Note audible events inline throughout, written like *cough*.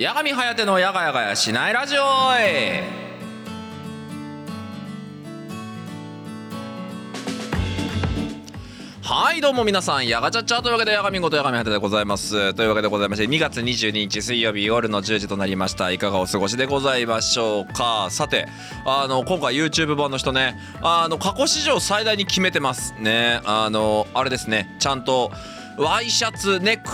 八神颯のやがやがやしないラジオはいどうも皆さんやがちゃっちゃというわけでやがみことやがみはてでございます。というわけでございまして2月22日水曜日夜の10時となりました。いかがお過ごしでございましょうか。さてあの今回 YouTube 版の人ねあの過去史上最大に決めてますね。あのあれですねちゃんとワイシャツネク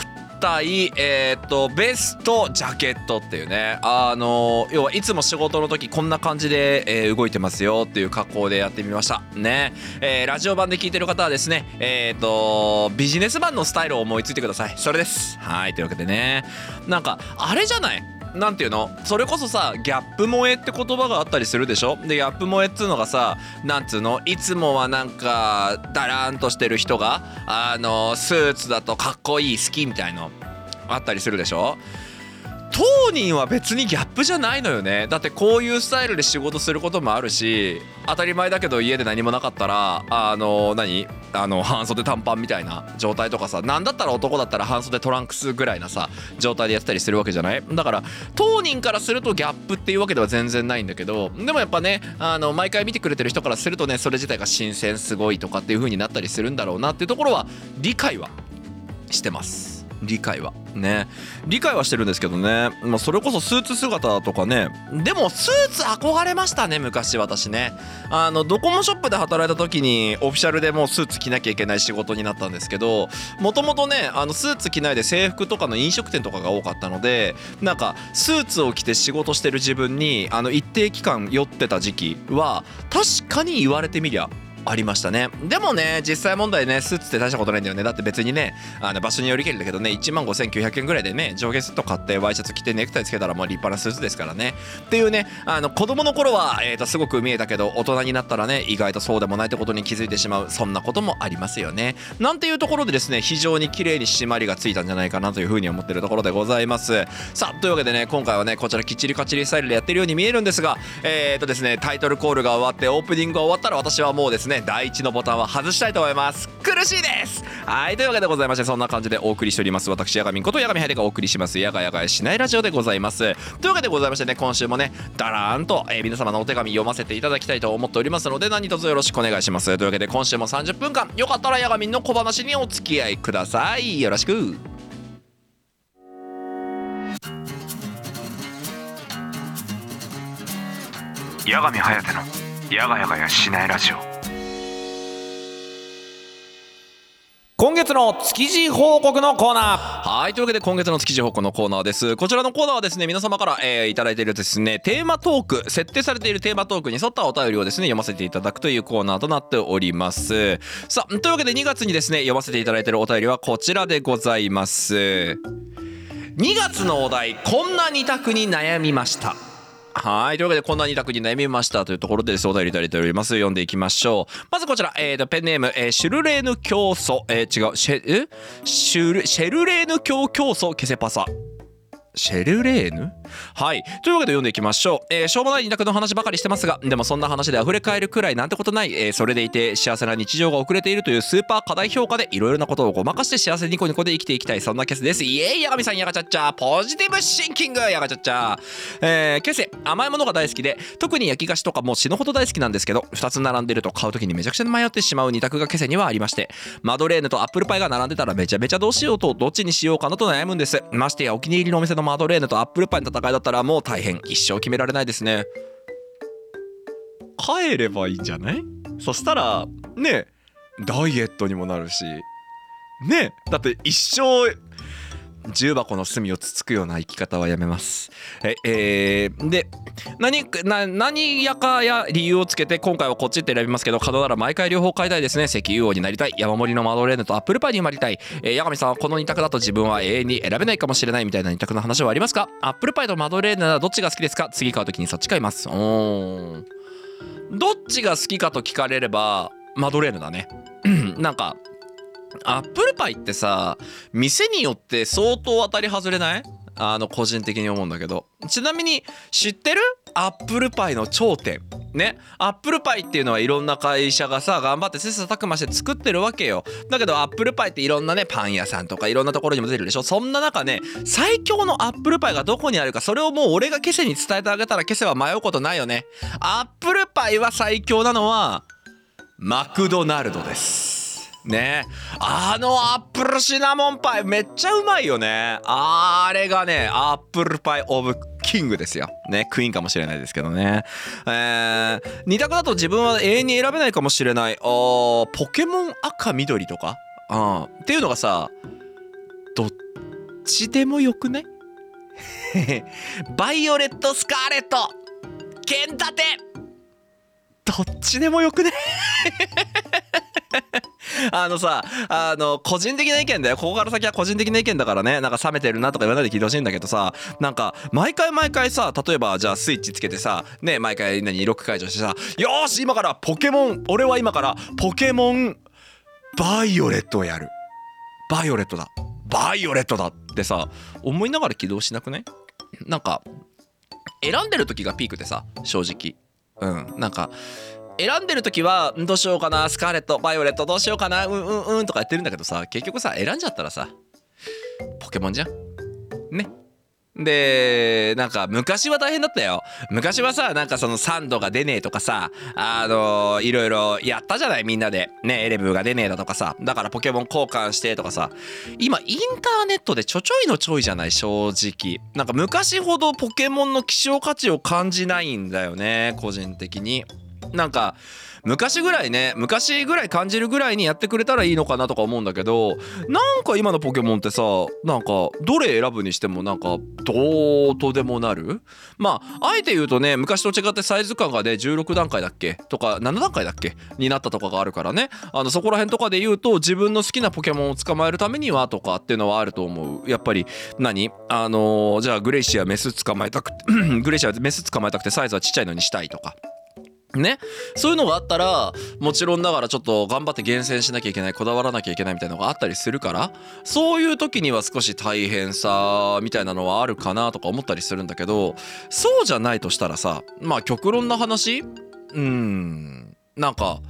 対、えー、っとベストジャケットっていうね。あの要はいつも仕事の時こんな感じで、えー、動いてますよっていう格好でやってみました。ね、えー、ラジオ版で聞いてる方はですねえー、っとビジネス版のスタイルを思いついてください。それです。はいというわけでね。なんかあれじゃない？なんていうの？それこそさギャップ萌えって言葉があったりするでしょ？でギャップ萌えっつうのがさなんつうの？いつもはなんかダラーンとしてる人があのスーツだとかっこいい好きみたいのあったりするでしょ？当人は別にギャップじゃないのよね。だってこういうスタイルで仕事することもあるし当たり前だけど家で何もなかったらあの何？あの半袖短パンみたいな状態とかさ何だったら男だったら半袖トランクスぐらいなさ状態でやってたりするわけじゃない？だから当人からするとギャップっていうわけでは全然ないんだけどでもやっぱねあの毎回見てくれてる人からするとねそれ自体が新鮮すごいとかっていう風になったりするんだろうなっていうところは理解はしてます。理解は。ね。理解はしてるんですけどね、まあ、それこそスーツ姿とかね。でもスーツ憧れましたね昔私ね。あのドコモショップで働いた時にオフィシャルでもうスーツ着なきゃいけない仕事になったんですけどもともとねあのスーツ着ないで制服とかの飲食店とかが多かったのでなんかスーツを着て仕事してる自分にあの一定期間酔ってた時期は確かに言われてみりゃありましたね。でもね実際問題ねスーツって大したことないんだよね。だって別にねあの場所によりけりだけどね1万5900円ぐらいでね上下セット買ってワイシャツ着てネクタイつけたらもう立派なスーツですからね。っていうねあの子供の頃は、えー、とすごく見えたけど大人になったらね意外とそうでもないってことに気づいてしまうそんなこともありますよね。なんていうところでですね非常に綺麗に締まりがついたんじゃないかなというふうに思ってるところでございます。さあというわけでね今回はねこちらきっちりかちりスタイルでやってるように見えるんですがえっ、ー、とですねタイトルコールが終わってオープニングが終わったら私はもうですね第1のボタンは外したいと思います。苦しいです。はいというわけでございましてそんな感じでお送りしております。私ヤガミンことヤガミハイデがお送りします。ヤガヤガヤしないラジオでございます。というわけでございましてね今週もねだらーんと、えー、皆様のお手紙読ませていただきたいと思っておりますので何卒よろしくお願いします。というわけで今週も30分間よかったらヤガミンの小話にお付き合いください。よろしく。八神颯のやがやがやしないラジオ。今月の築地報告のコーナー。はいというわけで今月の築地報告のコーナーです。こちらのコーナーはですね皆様から、えー、いただいているですねテーマトーク設定されているテーマトークに沿ったお便りをですね読ませていただくというコーナーとなっております。さあというわけで2月にですね読ませていただいているお便りはこちらでございます。2月のお題こんな2択に悩みました。はい。というわけで、こんな二択に悩みましたというところでです、お便りいただいております。読んでいきましょう。まずこちら、えーと、ペンネーム、えー、シュルレーヌ教祖、えー、違う、シェ、えシュル、シェルレーヌ教教祖、ケセパサ。シェルレーヌ？はい。というわけで読んでいきましょう。えー、しょうもない二択の話ばかりしてますが、でもそんな話で溢れ返るくらいなんてことない、えー、それでいて幸せな日常が遅れているというスーパー課題評価でいろいろなことをごまかして幸せニコニコで生きていきたい、そんなケスです。イエイヤガミさんやがちゃっちゃポジティブシンキングやがちゃっちゃえー、ケセ、甘いものが大好きで、特に焼き菓子とかも死ぬほど大好きなんですけど、2つ並んでると買う時にめちゃくちゃ迷ってしまう二択がケセにはありまして、マドレーヌとアップルパイが並んでたらめちゃめちゃどうしようとどっちにしようかなと悩むんです。ましてやお気に入りのお店のマドレーヌとアップルパイの戦いだったらもう大変一生決められないですね。帰ればいいんじゃない？そしたらねダイエットにもなるし。ねだって一生重箱の隅をつつくような生き方はやめます。え、えー、で何な何やかや理由をつけて今回はこっちって選びますけど可能なら毎回両方買いたいですね。石油王になりたい。山盛りのマドレーヌとアップルパイに生まれたい、えー、八神さんはこの2択だと自分は永遠に選べないかもしれないみたいな2択の話はありますか？アップルパイとマドレーヌならどっちが好きですか？次買う時にそっち買います。おどっちが好きかと聞かれればマドレーヌだね。*clears throat* なんかアップルパイってさ店によって相当当たり外れない？あの個人的に思うんだけど。ちなみに知ってる？アップルパイの頂点。ね。アップルパイっていうのはいろんな会社がさ頑張って切磋琢磨して作ってるわけよ。だけどアップルパイっていろんなねパン屋さんとかいろんなところにも出てるでしょ？そんな中ね最強のアップルパイがどこにあるかそれをもう俺がケセに伝えてあげたらケセは迷うことないよね。アップルパイは最強なのはマクドナルドです。ね。あのアップルシナモンパイめっちゃうまいよね。あれがねアップルパイオブキングですよ。ねクイーンかもしれないですけどね。えー、2択だと自分は永遠に選べないかもしれない。あポケモン赤緑とか？うんっていうのがさどっちでもよくない？*laughs* バイオレットスカーレット剣立て。どっちでもよくね *laughs* あのさあの個人的な意見だよ。ここから先は個人的な意見だからね。なんか冷めてるなとか言わないで聞いてほしいんだけどさなんか毎回毎回さ例えばじゃあスイッチつけてさね毎回何ロック解除してさよし今からポケモン俺は今からポケモンバイオレットをやる。バイオレットだ。バイオレットだってさ思いながら起動しなくない？なんか選んでる時がピークでさ正直。うん。なんか選んでる時はどうしようかなスカーレットバイオレットどうしようかなうんうんうんとかやってるんだけどさ結局さ選んじゃったらさポケモンじゃん。ね。でなんか昔は大変だったよ。昔はさなんかそのサンドが出ねえとかさあのいろいろやったじゃないみんなで。ねエレブが出ねえだとかさ。だからポケモン交換してとかさ。今インターネットでちょちょいのちょいじゃない正直。なんか昔ほどポケモンの希少価値を感じないんだよね個人的に。なんか昔ぐらいね昔ぐらい感じるぐらいにやってくれたらいいのかなとか思うんだけどなんか今のポケモンってさなんかどれ選ぶにしてもなんかどうとでもなる？まああえて言うとね昔と違ってサイズ感がね16段階だっけ？とか7段階だっけ？になったとかがあるからね。あのそこら辺とかで言うと自分の好きなポケモンを捕まえるためにはとかっていうのはあると思う。やっぱり何？あのーじゃあグレイシアメス捕まえたくて *clears throat* グレイシアメス捕まえたくてサイズはちっちゃいのにしたいとか。ね、そういうのがあったらもちろんながらちょっと頑張って厳選しなきゃいけないこだわらなきゃいけないみたいなのがあったりするからそういう時には少し大変さみたいなのはあるかなとか思ったりするんだけどそうじゃないとしたらさまあ極論な話うんなんか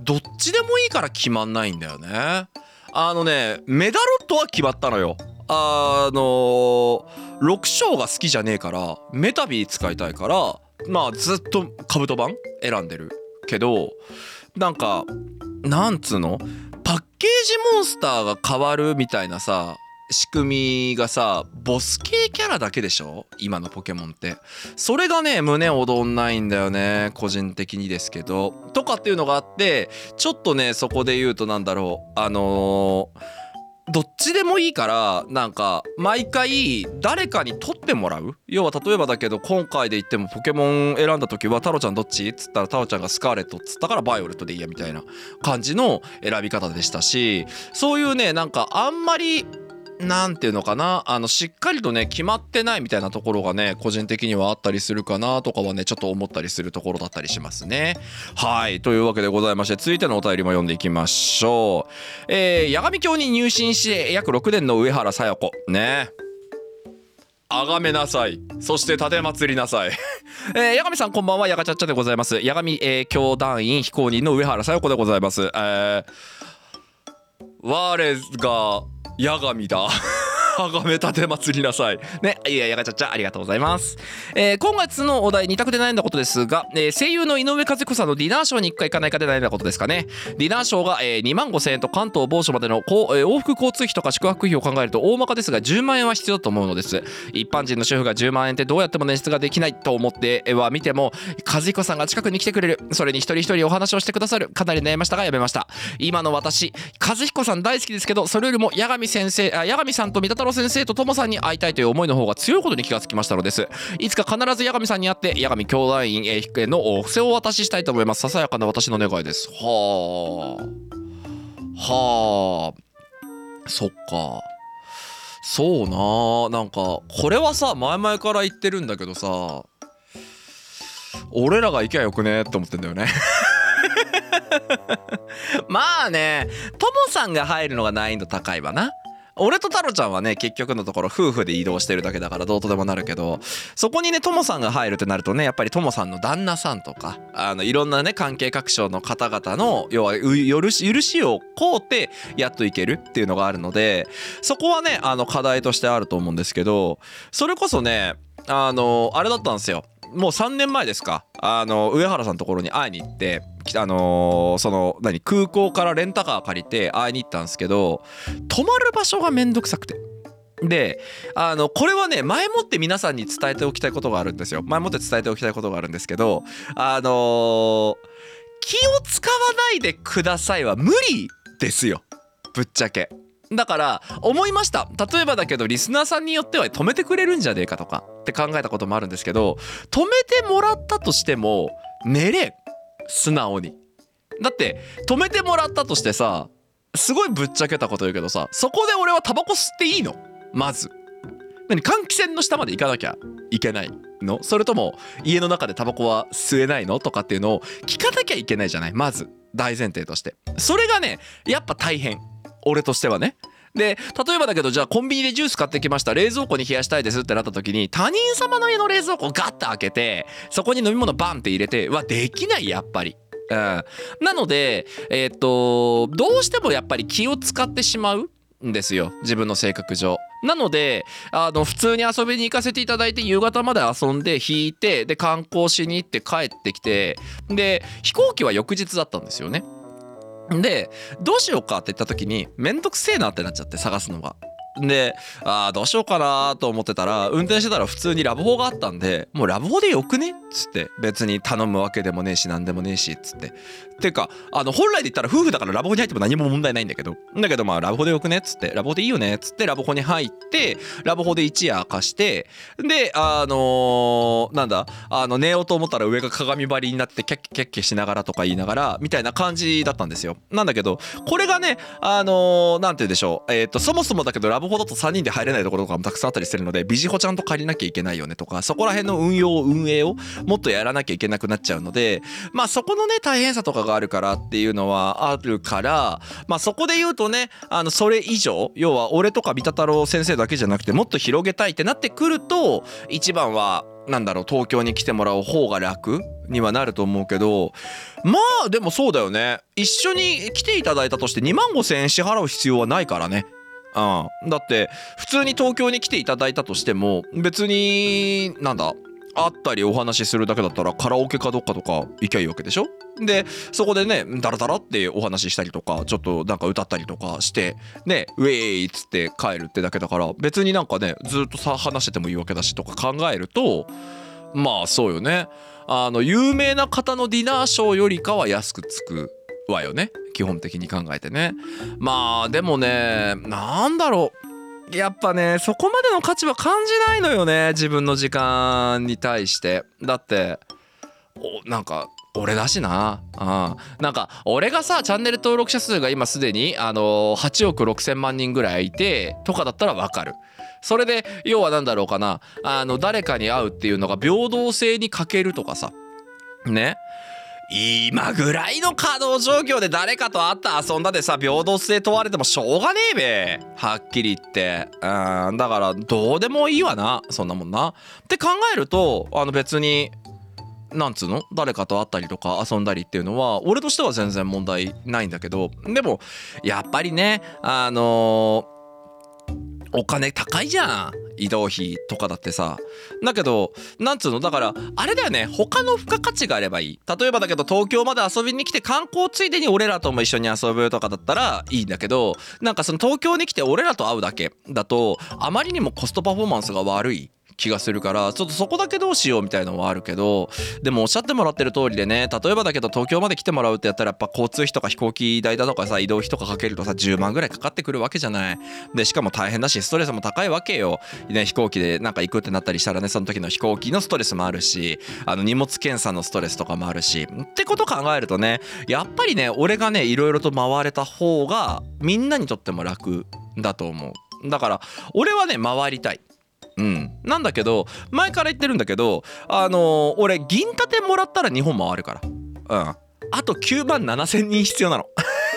どっちでもいいから決まんないんだよね。あのねメダロットは決まったのよ。あの6章が好きじゃねえからメタビー使いたいからまあずっとカブト版選んでるけどなんかなんつうの？パッケージモンスターが変わるみたいなさ仕組みがさボス系キャラだけでしょ？今のポケモンって。それがね胸躍んないんだよね個人的にですけど。とかっていうのがあってちょっとねそこで言うとなんだろう。あのーどっちでもいいからなんか毎回誰かに取ってもらう？要は例えばだけど今回で言ってもポケモン選んだ時は太郎ちゃんどっち？っつったら太郎ちゃんがスカーレットっつったからバイオレットでいいやみたいな感じの選び方でしたしそういうねなんかあんまりなんていうのかな？あのしっかりとね決まってないみたいなところがね個人的にはあったりするかなとかはねちょっと思ったりするところだったりしますね。はい。というわけでございまして続いてのお便りも読んでいきましょう。えー、八神教に入信し約6年の上原さや子。ね。あがめなさい。そして立て祭りなさい。*laughs* えー、八神さんこんばんは。やがちゃっちゃでございます。八神、えー、教団員非公認の上原さや子でございます。えー、我が八神だあがめ立て祭りなさい。ね、いや、やがちゃちゃ、ありがとうございます。えー今月のお題、2択で悩んだことですが、えー声優の井上和彦さんのディナーショーに1回行かないかで悩んだことですかね。ディナーショーが、えー2万5千円と関東某所までのこう、えー往復交通費とか宿泊費を考えると大まかですが10万円は必要だと思うのです。一般人の主婦が10万円ってどうやっても捻出ができないと思っては見ても、和彦さんが近くに来てくれる。それに一人一人お話をしてくださる。かなり悩みましたがやめました。今の私、和彦さん大好きですけど、それよりも八神先生、あ八神さんと三田太郎先生と友さんに会いたいという思いの方が強いことに気がつきましたのです。いつか必ず八神さんに会って、八神兄弟院えーのお布施をお渡ししたいと思います。ささやかな私の願いです。はあ。はあ。そっか。そうななんかこれはさ前々から言ってるんだけどさ俺らが行きゃよくねって思ってんだよね *laughs* まあねともさんが入るのが難易度高いわな俺と太郎ちゃんはね結局のところ夫婦で移動してるだけだからどうとでもなるけどそこにねともさんが入るってなるとねやっぱりともさんの旦那さんとかあのいろんなね関係各所の方々の要は許し許しを請うてやっといけるっていうのがあるのでそこはねあの課題としてあると思うんですけどそれこそねあのあれだったんですよ。もう3年前ですか。あの上原さんのところに会いに行ってあのーその何空港からレンタカー借りて会いに行ったんですけど泊まる場所がめんどくさくて。であのこれはね前もって皆さんに伝えておきたいことがあるんですよ。前もって伝えておきたいことがあるんですけどあのー気を使わないでくださいは無理ですよ。ぶっちゃけ。だから思いました。例えばだけどリスナーさんによっては止めてくれるんじゃねえかとかって考えたこともあるんですけど止めてもらったとしても寝れん。素直に。だって止めてもらったとしてさすごいぶっちゃけたこと言うけどさそこで俺はタバコ吸っていいの？まず。何？換気扇の下まで行かなきゃいけない。の？それとも家の中でタバコは吸えないの？とかっていうのを聞かなきゃいけないじゃない？まず。大前提として。それがねやっぱ大変。俺としてはねで例えばだけどじゃあコンビニでジュース買ってきました冷蔵庫に冷やしたいですってなった時に他人様の家の冷蔵庫をガッと開けてそこに飲み物バンって入れてはできないやっぱり。うん、なのでえーっとどうしてもやっぱり気を使ってしまうんですよ自分の性格上。なのであの普通に遊びに行かせていただいて夕方まで遊んで引いてで観光しに行って帰ってきてで飛行機は翌日だったんですよね。でどうしようかって言った時にめんどくせえなってなっちゃって探すのが。であーどうしようかなと思ってたら運転してたら普通にラブホがあったんでもうラブホでよくね？っつって別に頼むわけでもねえし何でもねえしっつって。ていうかあの本来で言ったら夫婦だからラブホに入っても何も問題ないんだけどだけどまあラブホでよくね？っつってラブホでいいよね？っつってラブホに入ってラブホで一夜明かしてであのーなんだあの寝ようと思ったら上が鏡張りになってキャッキャッキャッキャしながらとか言いながらみたいな感じだったんですよ。なんだけどこれがねあのーなんて言うんでしょう。えっ、とそもそもだけどラブホだと3人で入れないところとかもたくさんあったりするのでビジホちゃんと借りなきゃいけないよねとかそこら辺の運用運営をもっとやらなきゃいけなくなっちゃうのでまあそこのね大変さとかがあるからっていうのはあるからまあそこで言うとねあのそれ以上要は俺とか三田太郎先生だけじゃなくてもっと広げたいってなってくると一番はなんだろう東京に来てもらう方が楽にはなると思うけどまあでもそうだよね一緒に来ていただいたとして2万5,000円支払う必要はないからね。うん、だって普通に東京に来ていただいたとしても別になんだ会ったりお話しするだけだったらカラオケかどっかとか行きゃいいわけでしょ？でそこでねダラダラってお話ししたりとかちょっとなんか歌ったりとかしてねウェイっつって帰るってだけだから別になんかねずっとさ話しててもいいわけだしとか考えるとまあそうよね。あの有名な方のディナーショーよりかは安くつく。わよね。基本的に考えてね。まあでもねなんだろう。やっぱねそこまでの価値は感じないのよね自分の時間に対して。だっておなんか俺だしな、うん、なんか俺がさチャンネル登録者数が今すでに、あの8億6,000万人ぐらいいてとかだったらわかる。それで要は何だろうかな。あの誰かに会うっていうのが平等性に欠けるとかさ。ね。今ぐらいの稼働状況で誰かと会った遊んだでさ平等性問われてもしょうがねえべ。はっきり言って。うんだからどうでもいいわな。そんなもんな。って考えるとあの別になんつうの？誰かと会ったりとか遊んだりっていうのは俺としては全然問題ないんだけど。でもやっぱりねあのお金高いじゃん。移動費とかだってさ。だけどなんつうの？だからあれだよね。他の付加価値があればいい。例えばだけど東京まで遊びに来て観光ついでに俺らとも一緒に遊ぶとかだったらいいんだけどなんかその東京に来て俺らと会うだけだとあまりにもコストパフォーマンスが悪い。気がするからちょっとそこだけどうしようみたいのはあるけどでもおっしゃってもらってる通りでね例えばだけど東京まで来てもらうってやったらやっぱ交通費とか飛行機代だとかさ移動費とかかけるとさ10万ぐらいかかってくるわけじゃない。でしかも大変だしストレスも高いわけよ、ね、飛行機でなんか行くってなったりしたらねその時の飛行機のストレスもあるしあの荷物検査のストレスとかもあるし。ってこと考えるとねやっぱりね俺がねいろいろと回れた方がみんなにとっても楽だと思う。だから俺はね回りたい。うん、なんだけど前から言ってるんだけどあのー俺銀盾もらったら日本回るから。うん。あと9万7,000人必要なの。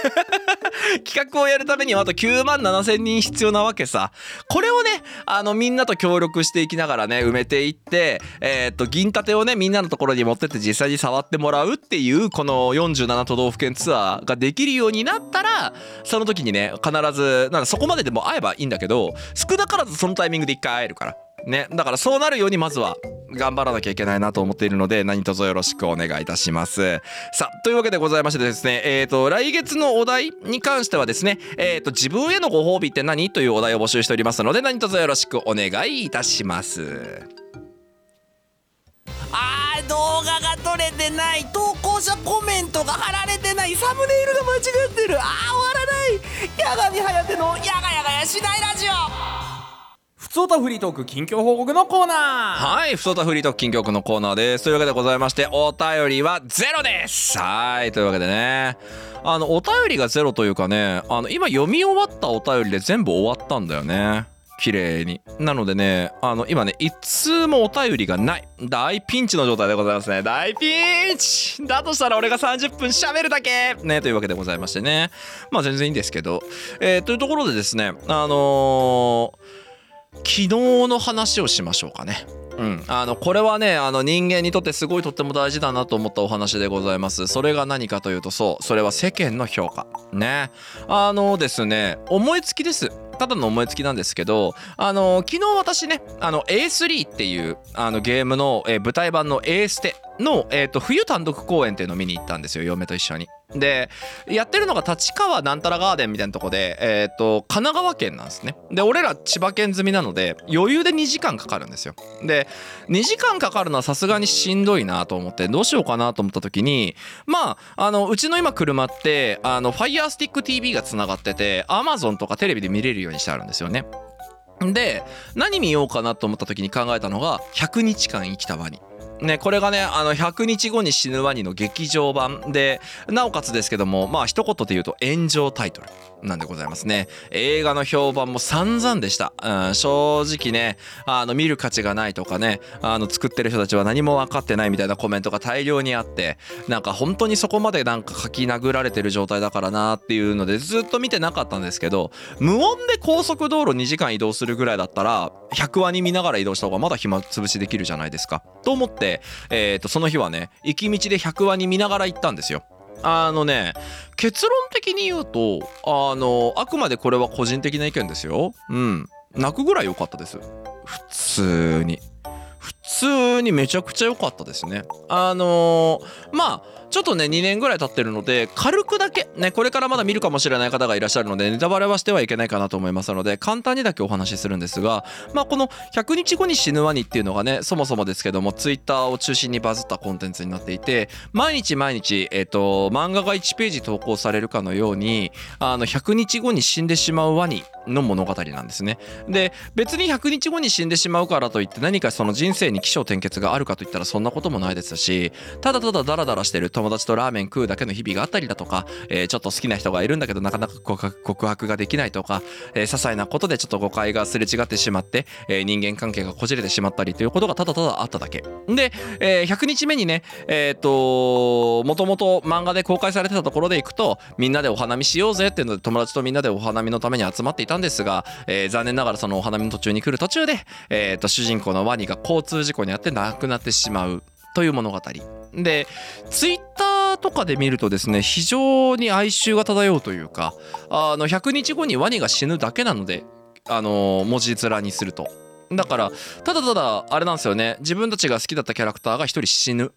*laughs* 企画をやるためにはあと9万7千人必要なわけさ。これをねあのみんなと協力していきながらね埋めていってえーっと銀盾をねみんなのところに持ってって実際に触ってもらうっていうこの47都道府県ツアーができるようになったらその時にね必ずなんかそこまででも会えばいいんだけど少なからずそのタイミングで一回会えるから。ね。だからそうなるようにまずは頑張らなきゃいけないなと思っているので何卒よろしくお願いいたします。さあというわけでございましてですねえっ、と来月のお題に関してはですねえっ、と自分へのご褒美って何？というお題を募集しておりますので何卒よろしくお願いいたします。あー動画が撮れてない。投稿者コメントが貼られてない。サムネイルが間違ってる。あー終わらない。八神颯のやがやがやしないラジオ。ふつおたフリートーク近況報告のコーナーはい、ふそたフリートーク金曲のコーナーです。というわけでございまして、お便りはゼロです。はい、というわけでね、あの、お便りがゼロというかね、あの、今読み終わったお便りで全部終わったんだよね。綺麗に。なのでね、あの、今ね、一通もお便りがない。大ピンチの状態でございますね。大ピンチだとしたら俺が30分喋るだけね、というわけでございましてね。まあ全然いいんですけど。えーというところでですね、あのー昨日の話をしましょうかね。うん、あのこれはねあの人間にとってすごいとっても大事だなと思ったお話でございます。それが何かというとそうそれは世間の評価。ね。あのですね思いつきです。ただの思いつきなんですけどあの昨日私ねあの A3 っていうあのゲームの、えー舞台版の A ステの、えー、と冬単独公演っていうのを見に行ったんですよ嫁と一緒に。でやってるのが立川なんたらガーデンみたいなとこで、えー、と神奈川県なんですね。で俺ら千葉県済みなので余裕で2時間かかるんですよ。で2時間かかるのはさすがにしんどいなと思ってどうしようかなと思った時にまああのうちの今車ってあの FirestickTV がつながってて Amazon とかテレビで見れるようにしてあるんですよね。で何見ようかなと思った時に考えたのが「100日間生きたワニ」。ね、これがねあの100日後に死ぬワニの劇場版でなおかつですけどもまあ一言で言うと炎上タイトル。なんでございますね。映画の評判も散々でした、うん、正直ねあの見る価値がないとかねあの作ってる人たちは何も分かってないみたいなコメントが大量にあってなんか本当にそこまでなんか書き殴られてる状態だからなっていうのでずっと見てなかったんですけど無音で高速道路2時間移動するぐらいだったら100ワニ見ながら移動した方がまだ暇つぶしできるじゃないですか。と思って、えー、とその日はね行き道で100ワニ見ながら行ったんですよ。あのね結論的に言うとあのあくまでこれは個人的な意見ですよ。うん。泣くぐらい良かったです。普通に。普通にめちゃくちゃ良かったですね。あのーまあちょっとね2年ぐらい経ってるので軽くだけねこれからまだ見るかもしれない方がいらっしゃるのでネタバレはしてはいけないかなと思いますので簡単にだけお話しするんですがまあこの100日後に死ぬワニっていうのがねそもそもですけどもツイッターを中心にバズったコンテンツになっていて毎日毎日えっ、と漫画が1ページ投稿されるかのようにあの100日後に死んでしまうワニの物語なんですね。で別に100日後に死んでしまうからといって何かその人生に起承転結があるかといったらそんなこともないですしただただダラダラしてる友達とラーメン食うだけの日々があったりだとか、えーちょっと好きな人がいるんだけどなかなか告白ができないとか、えー些細なことでちょっと誤解がすれ違ってしまって、えー人間関係がこじれてしまったりということがただただあっただけ。で、えー100日目にねえっ、ともともと漫画で公開されてたところで行くとみんなでお花見しようぜっていうので友達とみんなでお花見のために集まっていたんですが、えー残念ながらそのお花見の途中に来る途中で、えー、と主人公のワニが交通事故に遭って亡くなってしまうという物語。でツイッターとかで見るとですね非常に哀愁が漂うというかあの100日後にワニが死ぬだけなのであの文字面にすると。だからただただあれなんですよね。自分たちが好きだったキャラクターが1人死ぬ。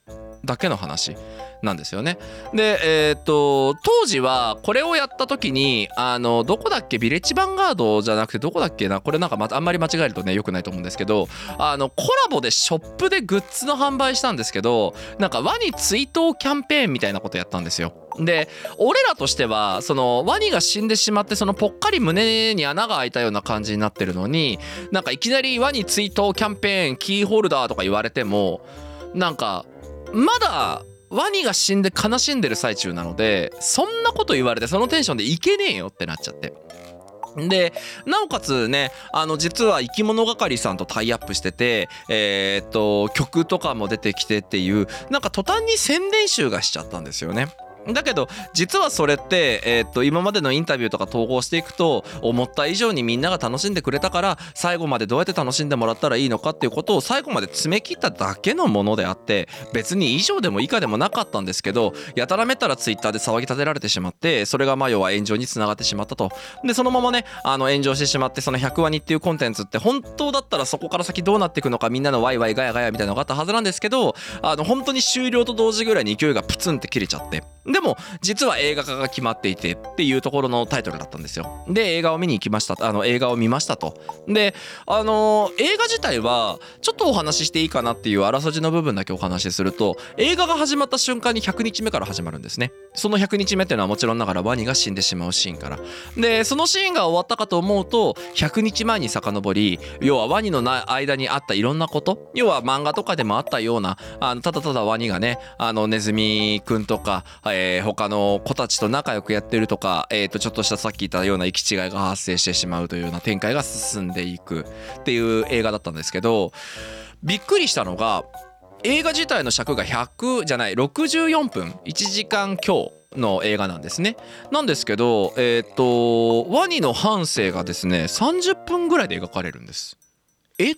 だけの話なんですよね。でえっ、と当時はこれをやった時にあのどこだっけ？ビレッジヴァンガードじゃなくてどこだっけな？これなんかまあんまり間違えるとね良くないと思うんですけどあのコラボでショップでグッズの販売したんですけどなんかワニ追悼キャンペーンみたいなことやったんですよ。で俺らとしてはそのワニが死んでしまってそのぽっかり胸に穴が開いたような感じになってるのになんかいきなりワニ追悼キャンペーンキーホルダーとか言われてもなんかまだワニが死んで悲しんでる最中なのでそんなこと言われてそのテンションでいけねえよってなっちゃって。でなおかつねあの実は生き物係さんとタイアップしててえーっと曲とかも出てきてっていうなんか途端に宣伝集がしちゃったんですよね。だけど実はそれって、えーっと今までのインタビューとか統合していくと思った以上にみんなが楽しんでくれたから最後までどうやって楽しんでもらったらいいのかっていうことを最後まで詰め切っただけのものであって別に以上でも以下でもなかったんですけどやたらめったらツイッターで騒ぎ立てられてしまってそれがまあ要は炎上につながってしまったと。でそのままねあの炎上してしまってその100ワニっていうコンテンツって本当だったらそこから先どうなっていくのかみんなのワイワイガヤガヤみたいなのがあったはずなんですけどあの本当に終了と同時ぐらいに勢いがプツンって切れちゃって。でも実は映画化が決まっていてっていうところのタイトルだったんですよ。で映画を見に行きました。あの映画を見ましたと。であの映画自体はちょっとお話ししていいかなっていうあらすじの部分だけお話しすると映画が始まった瞬間に100日目から始まるんですね。その100日目っていうのはもちろんながらワニが死んでしまうシーンから。でそのシーンが終わったかと思うと100日前に遡り要はワニの間にあったいろんなこと要は漫画とかでもあったようなあのただただワニがねあのネズミくんとか、えーえ他の子たちと仲良くやってるとか、えー、とちょっとしたさっき言ったような行き違いが発生してしまうというような展開が進んでいくっていう映画だったんですけどびっくりしたのが映画自体の尺が100じゃない64分1時間強の映画なんですね。なんですけどえっ、とワニの半生がですね30分ぐらいで描かれるんです。え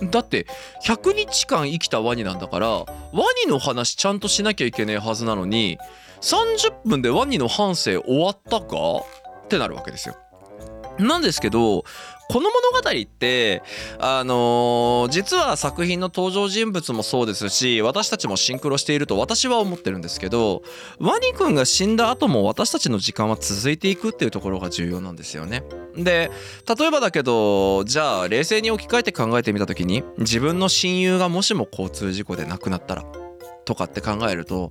だって100日間生きたワニなんだからワニの話ちゃんとしなきゃいけねえはずなのに30分でワニの半生終わったかってなるわけですよ。なんですけどこの物語ってあのー実は作品の登場人物もそうですし私たちもシンクロしていると私は思ってるんですけどワニくんが死んだ後も私たちの時間は続いていくっていうところが重要なんですよね。で例えばだけどじゃあ冷静に置き換えて考えてみた時に自分の親友がもしも交通事故で亡くなったらとかって考えると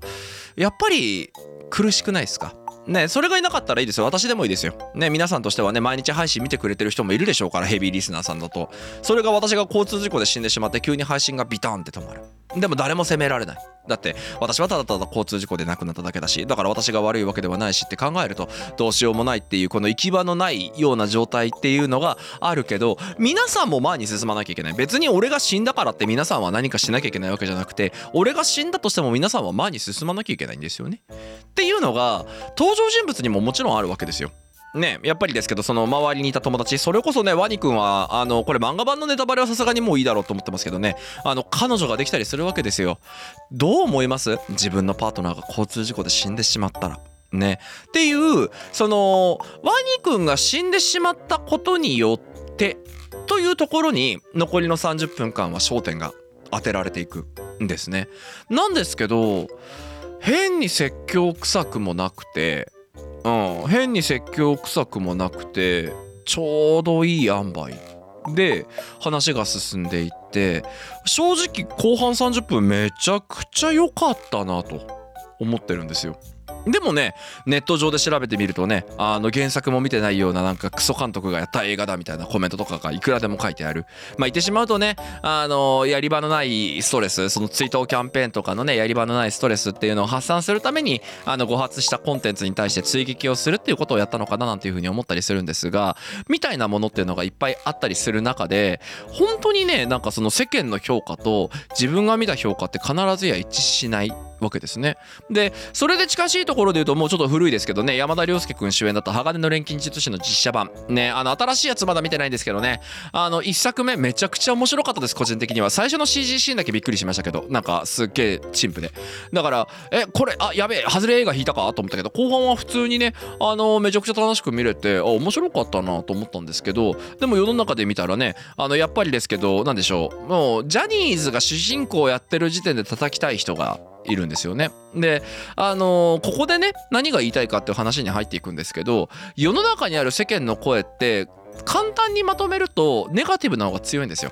やっぱり苦しくないですか？ね、それがいなかったらいいですよ。私でもいいですよ、ね、皆さんとしてはね毎日配信見てくれてる人もいるでしょうからヘビーリスナーさんだと。それが私が交通事故で死んでしまって急に配信がビターンって止まる。でも誰も責められない。だって私はただただ交通事故で亡くなっただけだしだから私が悪いわけではないしって考えるとどうしようもないっていうこの行き場のないような状態っていうのがあるけど皆さんも前に進まなきゃいけない別に俺が死んだからって皆さんは何かしなきゃいけないわけじゃなくて俺が死んだとしても皆さんは前に進まなきゃいけないんですよねっていうのが登場人物にももちろんあるわけですよ。ねやっぱりですけどその周りにいた友達それこそねワニくんはあのこれ漫画版のネタバレはさすがにもういいだろうと思ってますけどねあの彼女ができたりするわけですよ。どう思います？自分のパートナーが交通事故で死んでしまったら。ね。っていうそのワニくんが死んでしまったことによってというところに残りの30分間は焦点が当てられていくんですね。なんですけど変に説教臭くもなくてうん、変に説教臭くもなくてちょうどいい塩梅で話が進んでいって正直後半30分めちゃくちゃ良かったなと思ってるんですよ。でもねネット上で調べてみるとねあの原作も見てないようななんかクソ監督がやった映画だみたいなコメントとかがいくらでも書いてある。まあ言ってしまうとねあのやり場のないストレスその追悼キャンペーンとかのねやり場のないストレスっていうのを発散するためにあの誤発したコンテンツに対して追撃をするっていうことをやったのかななんていうふうに思ったりするんですがみたいなものっていうのがいっぱいあったりする中で本当にねなんかその世間の評価と自分が見た評価って必ずや一致しないわけですね。でそれで近しいところで言うともうちょっと古いですけどね。山田涼介君主演だった「鋼の錬金術師」の実写版。ねあの新しいやつまだ見てないんですけどね。あの1作目めちゃくちゃ面白かったです個人的には。最初の CG シーンだけびっくりしましたけど。なんかすっげえ陳腐で。だからえこれあやべえ外れ映画引いたかと思ったけど後半は普通にねあのめちゃくちゃ楽しく見れてあ面白かったなと思ったんですけどでも世の中で見たらねあのやっぱりですけど何でしょう。もうジャニーズが主人公やってる時点で叩きたい人がいるんですよね。であのーここでね何が言いたいかっていう話に入っていくんですけど世の中にある世間の声って簡単にまとめるとネガティブな方が強いんですよ。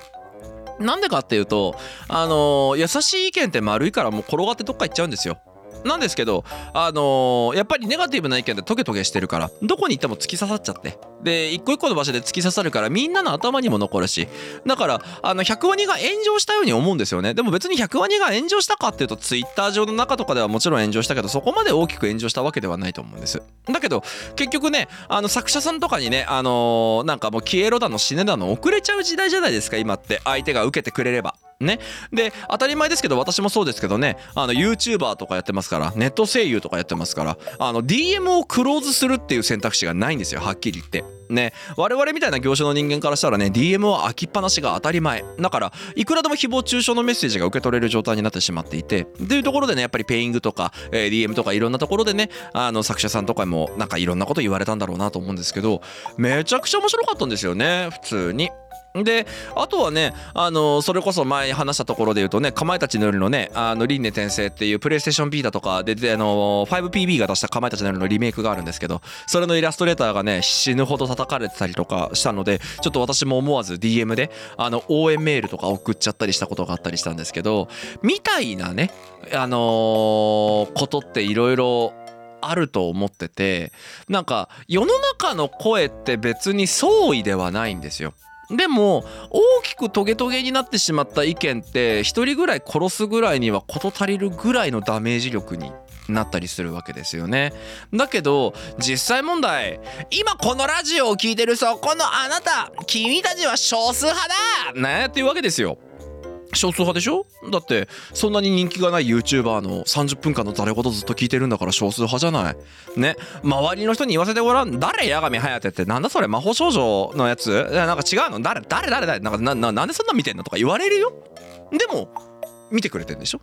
なんでかっていうとあのー優しい意見って丸いからもう転がってどっか行っちゃうんですよ。なんですけど、あのーやっぱりネガティブな意見ってトゲトゲしてるからどこに行っても突き刺さっちゃって。で一個一個の場所で突き刺さるからみんなの頭にも残るし。だからあの100ワニが炎上したように思うんですよね。でも別に100ワニが炎上したかっていうとツイッター上の中とかではもちろん炎上したけどそこまで大きく炎上したわけではないと思うんです。だけど結局ねあの作者さんとかにねあのーなんかもう消えろだの死ねだの遅れちゃう時代じゃないですか今って。相手が受けてくれれば。ね。で、当たり前ですけど、私もそうですけどね、あの、YouTuber とかやってますから、ネット声優とかやってますから、あの、DM をクローズするっていう選択肢がないんですよ、はっきり言って。ね、我々みたいな業種の人間からしたらね DM は開きっぱなしが当たり前だからいくらでも誹謗中傷のメッセージが受け取れる状態になってしまっていてっていうところでねやっぱりペイングとか、えー DM とかいろんなところでねあの作者さんとかもなんかいろんなこと言われたんだろうなと思うんですけどめちゃくちゃ面白かったんですよね普通に。であとはねあのそれこそ前に話したところで言うとねかまいたちの夜のねあの輪廻転生っていうプレイステーションビータとかでであの 5PB が出したかまいたちの夜のリメイクがあるんですけどそれのイラストレーターがね死ぬほど叩かれてたりとかしたのでちょっと私も思わず DM であの応援メールとか送っちゃったりしたことがあったりしたんですけどみたいなねあのーことっていろいろあると思っててなんか世の中の声って別に相違ではないんですよ。でも大きくトゲトゲになってしまった意見って1人ぐらい殺すぐらいには事足りるぐらいのダメージ力になったりするわけですよね。だけど実際問題今このラジオを聴いてるそこのあなた君たちは少数派だねっていうわけですよ。少数派でしょ？だってそんなに人気がない YouTuber の30分間の誰事ずっと聞いてるんだから少数派じゃない？ね？周りの人に言わせてごらん。誰？八神颯って。なんだそれ？魔法少女のやつ？なんか違うの？誰誰？誰？誰？なんかなななんでそんな見てんの？とか言われるよ。でも見てくれてんでしょ？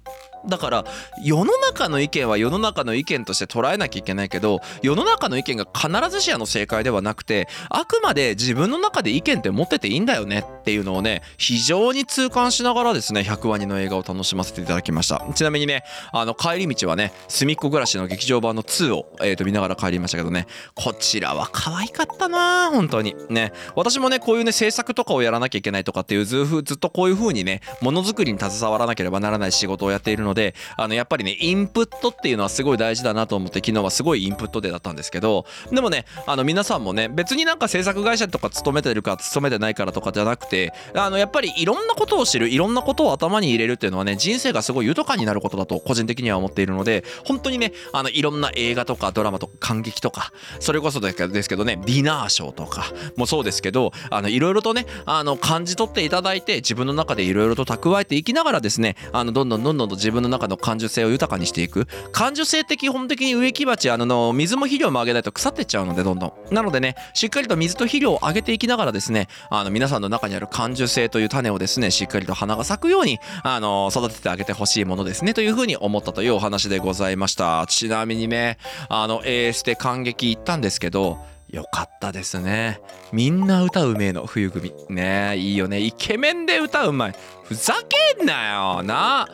だから世の中の意見は世の中の意見として捉えなきゃいけないけど世の中の意見が必ずしやの正解ではなくてあくまで自分の中で意見って持ってていいんだよねっていうのをね非常に痛感しながらですね100話2の映画を楽しませていただきました。ちなみにねあの帰り道はね「すみっこ暮らし」の劇場版の2を、えー、と見ながら帰りましたけどねこちらは可愛かったな本当に。ね私もねこういうね制作とかをやらなきゃいけないとかっていうずずっとこういう風にねものづくりに携わらなければならない仕事をやっているのであのやっぱりねインプットっていうのはすごい大事だなと思って昨日はすごいインプットデーだったんですけどでもねあの皆さんもね別になんか制作会社とか勤めてるか勤めてないからとかじゃなくてあのやっぱりいろんなことを知るいろんなことを頭に入れるっていうのはね人生がすごい豊かになることだと個人的には思っているので本当にねあのいろんな映画とかドラマとか感激とかそれこそですけどねディナーショーとかもそうですけどあのいろいろとねあの感じ取っていただいて自分の中でいろいろと蓄えていきながらですねあのどんどんどんどんと自分の中の感受性を豊かにしていく。感受性って基本的に植木鉢あの水も肥料もあげないと腐ってっちゃうのでどんどん。なのでねしっかりと水と肥料をあげていきながらですねあの皆さんの中にある感受性という種をですねしっかりと花が咲くようにあの育ててあげてほしいものですねというふうに思ったというお話でございました。ちなみにねあのエースで感激行ったんですけどよかったですね。みんな歌うめえの冬組。ねいいよね。イケメンで歌うまい。ふざけんなよな。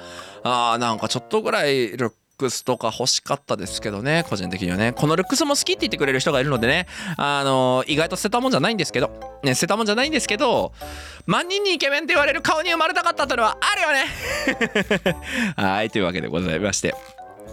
あーなんかちょっとぐらいルックスとか欲しかったですけどね個人的にはね。このルックスも好きって言ってくれる人がいるのでね。あの意外と捨てたもんじゃないんですけど。ね捨てたもんじゃないんですけど万人にイケメンって言われる顔に生まれたかったというのはあるよね。*laughs* はいというわけでございまして。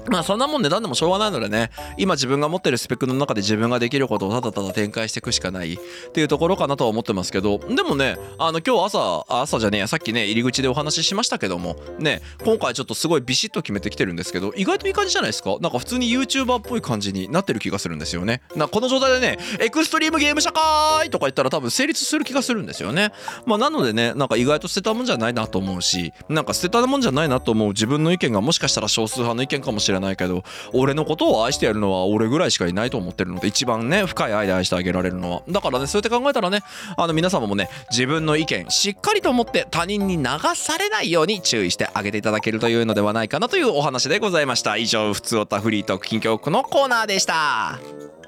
まあそんなもん値段でもしょうがないのでね。今自分が持ってるスペックの中で自分ができることをただただ展開していくしかない。っていうところかなとは思ってますけど。でもねあの今日朝朝じゃねえや。さっきね入り口でお話ししましたけども。ね今回ちょっとすごいビシッと決めてきてるんですけど。意外といい感じじゃないですか？なんか普通に YouTuber っぽい感じになってる気がするんですよね。なこの状態でねエクストリームゲーム社会とか言ったら多分成立する気がするんですよね。まあなのでねなんか意外と捨てたもんじゃないなと思うし。なんか捨てたもんじゃないなと思う自分の意見がもしかしたら少数派の意見かもしれないけど俺のことを愛してやるのは俺ぐらいしかいないと思ってるので一番ね深い愛で愛してあげられるのは。だからねそうやって考えたらねあの皆様もね自分の意見しっかりと思って他人に流されないように注意してあげていただけるというのではないかなというお話でございました。以上ふつおたフリートーク近況区のコーナーでした。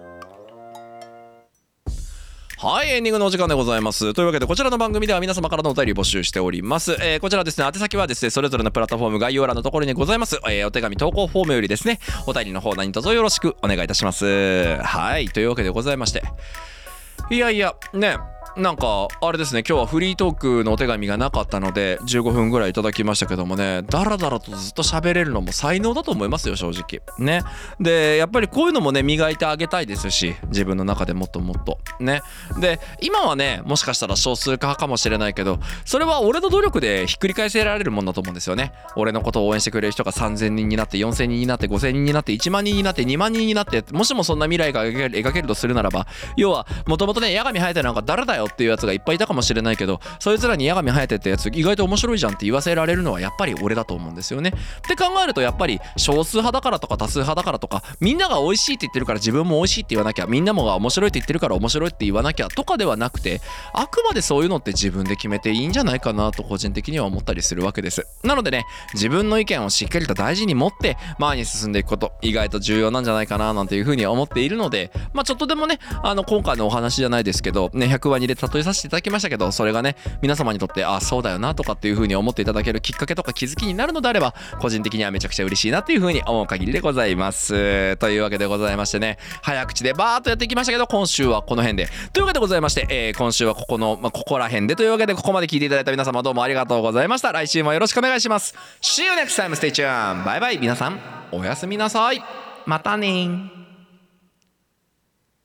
はい、エンディングのお時間でございます。というわけで、こちらの番組では皆様からのお便り募集しております。えーこちらですね、宛先はですね、それぞれのプラットフォーム概要欄のところにございます。えーお手紙投稿フォームよりですね、お便りの方何卒よろしくお願いいたします。はい、というわけでございまして。いやいや、ね、なんか、あれですね、今日はフリートークのお手紙がなかったので、15分ぐらいいただきましたけどもね、だらだらとずっと喋れるのも才能だと思いますよ、正直。ね。で、やっぱりこういうのもね、磨いてあげたいですし、自分の中でもっともっと。ね。で、今はね、もしかしたら少数派かもしれないけど、それは俺の努力でひっくり返せられるもんだと思うんですよね。俺のことを応援してくれる人が3000人になって、4000人になって、5000人になって、1万人になって、2万人になって、もしもそんな未来が描ける描けるとするならば、要は、もともとね、八神隼人なんか誰だよよっていうやつがいっぱいいたかもしれないけどそいつらに八神颯ってやつ意外と面白いじゃんって言わせられるのはやっぱり俺だと思うんですよね。って考えるとやっぱり少数派だからとか多数派だからとかみんなが美味しいって言ってるから自分も美味しいって言わなきゃみんなもが面白いって言ってるから面白いって言わなきゃとかではなくてあくまでそういうのって自分で決めていいんじゃないかなと個人的には思ったりするわけです。なのでね自分の意見をしっかりと大事に持って前に進んでいくこと意外と重要なんじゃないかななんていうふうに思っているのでまあちょっとでもねあの今回のお話じゃないですけどね100話2で例えさせていただきましたけどそれがね皆様にとってあそうだよなとかっていうふうに思っていただけるきっかけとか気づきになるのであれば個人的にはめちゃくちゃ嬉しいなというふうに思う限りでございます。というわけでございましてね早口でバーっとやってきましたけど今週はこの辺で。というわけでございまして、えー今週はここの、まあ、ここら辺で。というわけでここまで聞いていただいた皆様どうもありがとうございました。来週もよろしくお願いします。See you next time. Stay tuned. バイバイ皆さんおやすみなさい。またね